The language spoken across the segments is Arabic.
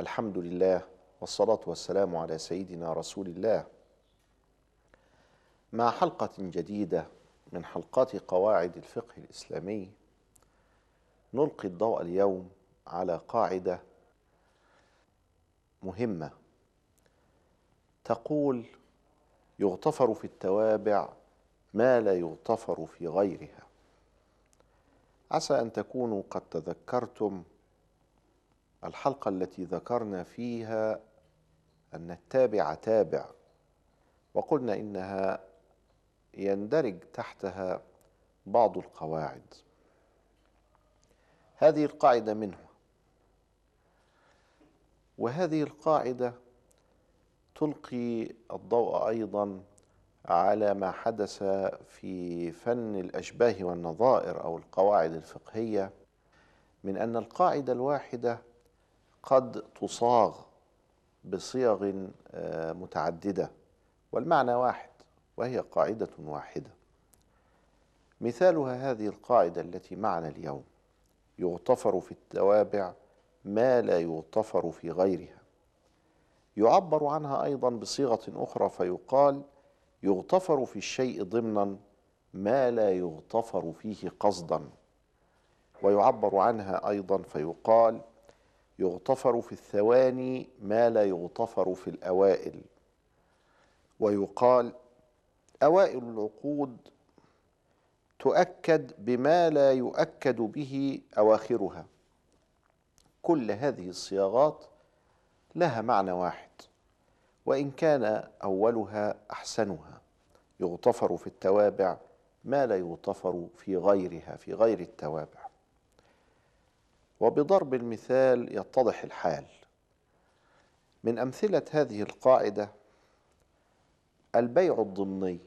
الحمد لله والصلاة والسلام على سيدنا رسول الله. مع حلقة جديدة من حلقات قواعد الفقه الإسلامي نلقي الضوء اليوم على قاعدة مهمة. تقول يغتفر في التوابع ما لا يغتفر في غيرها. عسى أن تكونوا قد تذكرتم الحلقة التي ذكرنا فيها أن التابع تابع وقلنا إنها يندرج تحتها بعض القواعد. هذه القاعدة منها وهذه القاعدة تلقي الضوء أيضا على ما حدث في فن الأشباه والنظائر أو القواعد الفقهية من أن القاعدة الواحدة قد تصاغ بصيغ متعددة والمعنى واحد وهي قاعدة واحدة. مثالها هذه القاعدة التي معنا اليوم يغتفر في التوابع ما لا يغتفر في غيرها. يعبر عنها أيضا بصيغة أخرى فيقال يغتفر في الشيء ضمنا ما لا يغتفر فيه قصدا. ويعبر عنها أيضا فيقال يغتفر في الثواني ما لا يغتفر في الأوائل. ويقال أوائل العقود تؤكد بما لا يؤكد به أواخرها. كل هذه الصياغات لها معنى واحد وإن كان أولها أحسنها. يغتفر في التوابع ما لا يغتفر في غيرها في غير التوابع. وبضرب المثال يتضح الحال. من أمثلة هذه القاعدة البيع الضمني.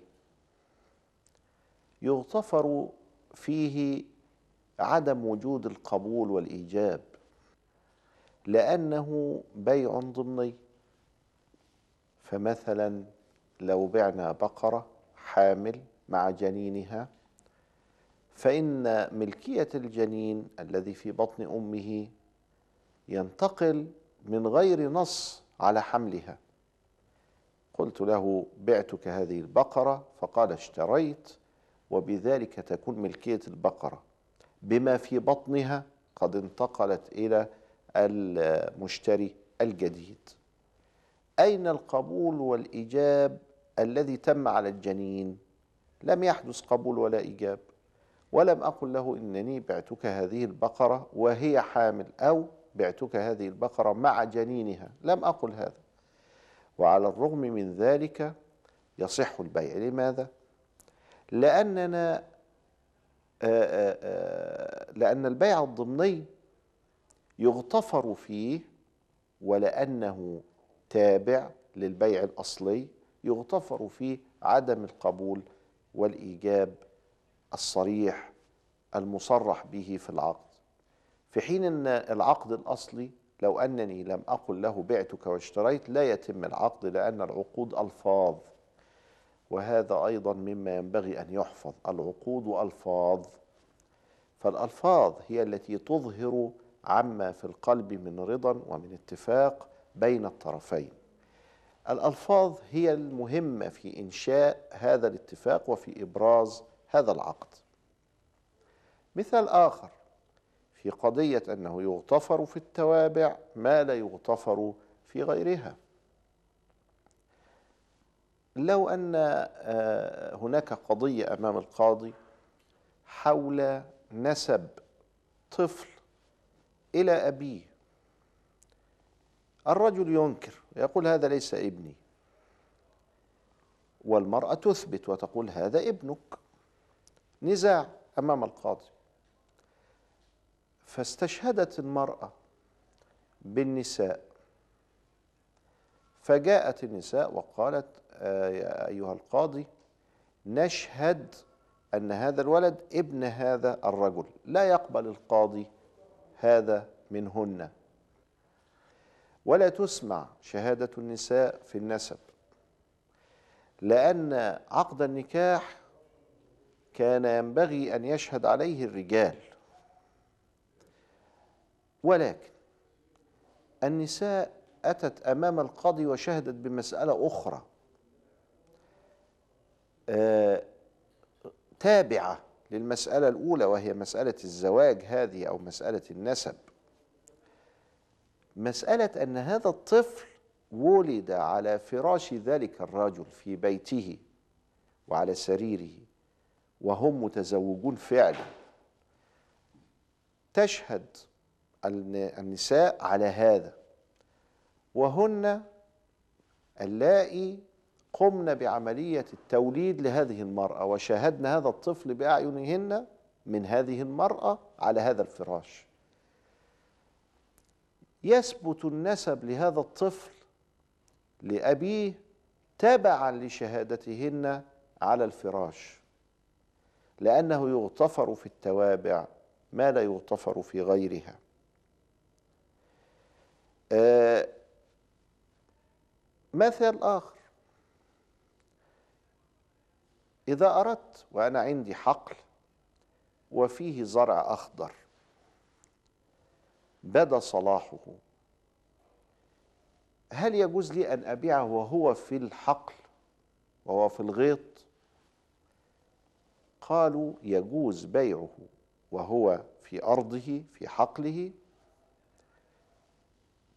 يغتفر فيه عدم وجود القبول والإيجاب لأنه بيع ضمني. فمثلا لو بعنا بقرة حامل مع جنينها فإن ملكية الجنين الذي في بطن أمه ينتقل من غير نص على حملها. قلت له بعتك هذه البقرة؟ فقال اشتريت وبذلك تكون ملكية البقرة. بما في بطنها قد انتقلت إلى المشتري الجديد. أين القبول والإيجاب الذي تم على الجنين؟ لم يحدث قبول ولا إيجاب. ولم أقل له إنني بعتك هذه البقرة وهي حامل أو بعتك هذه البقرة مع جنينها. لم أقل هذا. وعلى الرغم من ذلك يصح البيع. لماذا؟ لأننا آآ آآ لأن البيع الضمني يغتفر فيه ولأنه تابع للبيع الأصلي يغتفر فيه عدم القبول والإيجاب الصريح المصرح به في العقد. في حين أن العقد الأصلي لو أنني لم أقل له بعتك واشتريت لا يتم العقد لأن العقود ألفاظ. وهذا أيضا مما ينبغي أن يحفظ. العقود ألفاظ. فالألفاظ هي التي تظهر عما في القلب من رضا ومن اتفاق بين الطرفين. الألفاظ هي المهمة في إنشاء هذا الاتفاق وفي إبراز هذا العقد. مثال آخر في قضية أنه يغتفر في التوابع ما لا يغتفر في غيرها. لو أن هناك قضية أمام القاضي حول نسب طفل إلى أبيه. الرجل ينكر يقول هذا ليس ابني. والمرأة تثبت وتقول هذا ابنك. نزاع أمام القاضي. فاستشهدت المرأة بالنساء. فجاءت النساء وقالت آه يا أيها القاضي نشهد أن هذا الولد ابن هذا الرجل. لا يقبل القاضي هذا منهن. ولا تسمع شهادة النساء في النسب لأن عقد النكاح كان ينبغي أن يشهد عليه الرجال. ولكن النساء أتت أمام القاضي وشهدت بمسألة أخرى آه، تابعة للمسألة الأولى وهي مسألة الزواج هذه أو مسألة النسب. مسألة أن هذا الطفل ولد على فراش ذلك الرجل في بيته وعلى سريره. وهم متزوجون فعلا. تشهد النساء على هذا. وهن اللائي قمن بعملية التوليد لهذه المرأة وشاهدن هذا الطفل بأعينهن من هذه المرأة على هذا الفراش. يثبت النسب لهذا الطفل لأبيه تبعا لشهادتهن على الفراش. لأنه يغتفر في التوابع ما لا يغتفر في غيرها. آه مثل آخر. إذا أردت وأنا عندي حقل وفيه زرع أخضر بدا صلاحه. هل يجوز لي أن أبيعه وهو في الحقل وهو في الغيط؟ قالوا يجوز بيعه وهو في أرضه في حقله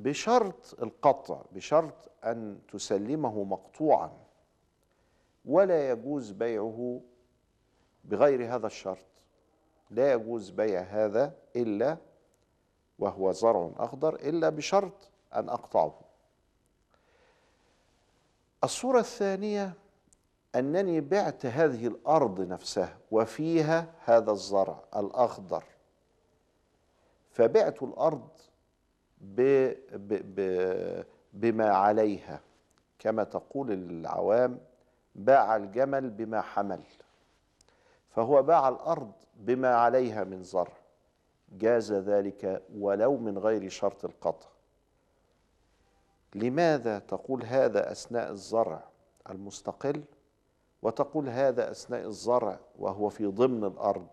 بشرط القطع بشرط أن تسلمه مقطوعا ولا يجوز بيعه بغير هذا الشرط. لا يجوز بيع هذا إلا وهو زرع أخضر إلا بشرط أن أقطعه. الصورة الثانية أنني بعت هذه الأرض نفسها وفيها هذا الزرع الأخضر. فبعت الأرض ب ب ب بما عليها. كما تقول العوام باع الجمل بما حمل. فهو باع الأرض بما عليها من زرع. جاز ذلك ولو من غير شرط القطع. لماذا تقول هذا أثناء الزرع المستقل؟ وتقول هذا أثناء الزرع وهو في ضمن الأرض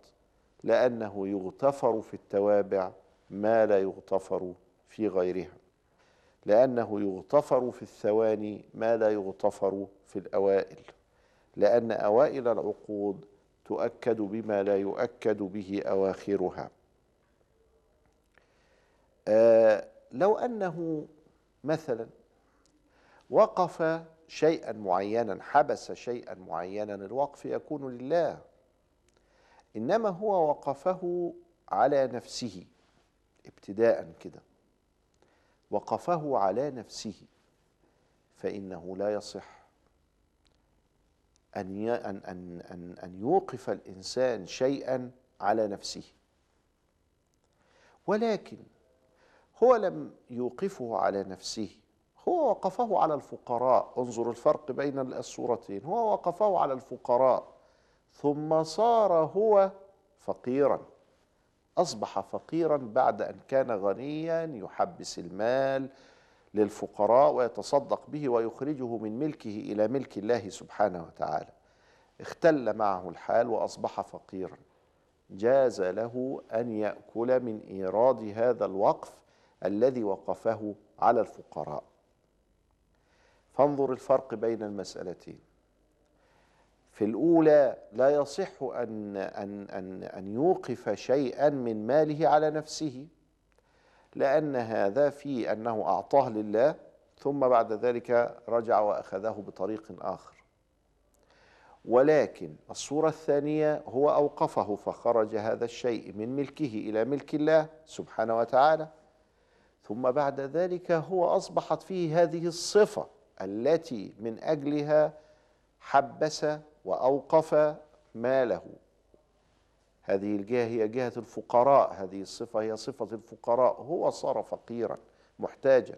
لأنه يغتفر في التوابع ما لا يغتفر في غيرها. لأنه يغتفر في الثواني ما لا يغتفر في الأوائل. لأن أوائل العقود تؤكد بما لا يؤكد به أواخرها. آه لو أنه مثلا وقف شيئا معينا حبس شيئا معينا الوقف يكون لله. إنما هو وقفه على نفسه ابتداء كده. وقفه على نفسه فإنه لا يصح. أن أن أن أن يوقف الإنسان شيئا على نفسه. ولكن هو لم يوقفه على نفسه. هو وقفه على الفقراء. انظر الفرق بين الصورتين هو وقفه على الفقراء. ثم صار هو فقيرا. أصبح فقيرا بعد أن كان غنيا يحبس المال للفقراء ويتصدق به ويخرجه من ملكه إلى ملك الله سبحانه وتعالى. اختل معه الحال وأصبح فقيرا. جاز له أن يأكل من إيراد هذا الوقف الذي وقفه على الفقراء. فانظر الفرق بين المسألتين. في الأولى لا يصح أن, أن, أن, أن يوقف شيئا من ماله على نفسه لأن هذا في أنه أعطاه لله ثم بعد ذلك رجع وأخذه بطريق آخر. ولكن الصورة الثانية هو أوقفه فخرج هذا الشيء من ملكه إلى ملك الله سبحانه وتعالى ثم بعد ذلك هو أصبحت فيه هذه الصفة التي من أجلها حبس وأوقف ماله. هذه الجهة هي جهة الفقراء. هذه الصفة هي صفة الفقراء. هو صار فقيرا محتاجا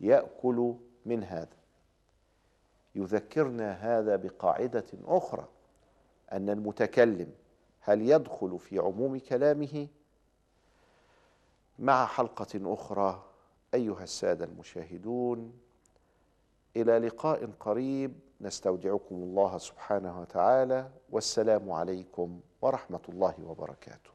يأكل من هذا. يذكرنا هذا بقاعدة أخرى أن المتكلم هل يدخل في عموم كلامه؟ مع حلقة أخرى أيها السادة المشاهدون إلى لقاء قريب. نستودعكم الله سبحانه وتعالى. والسلام عليكم ورحمة الله وبركاته.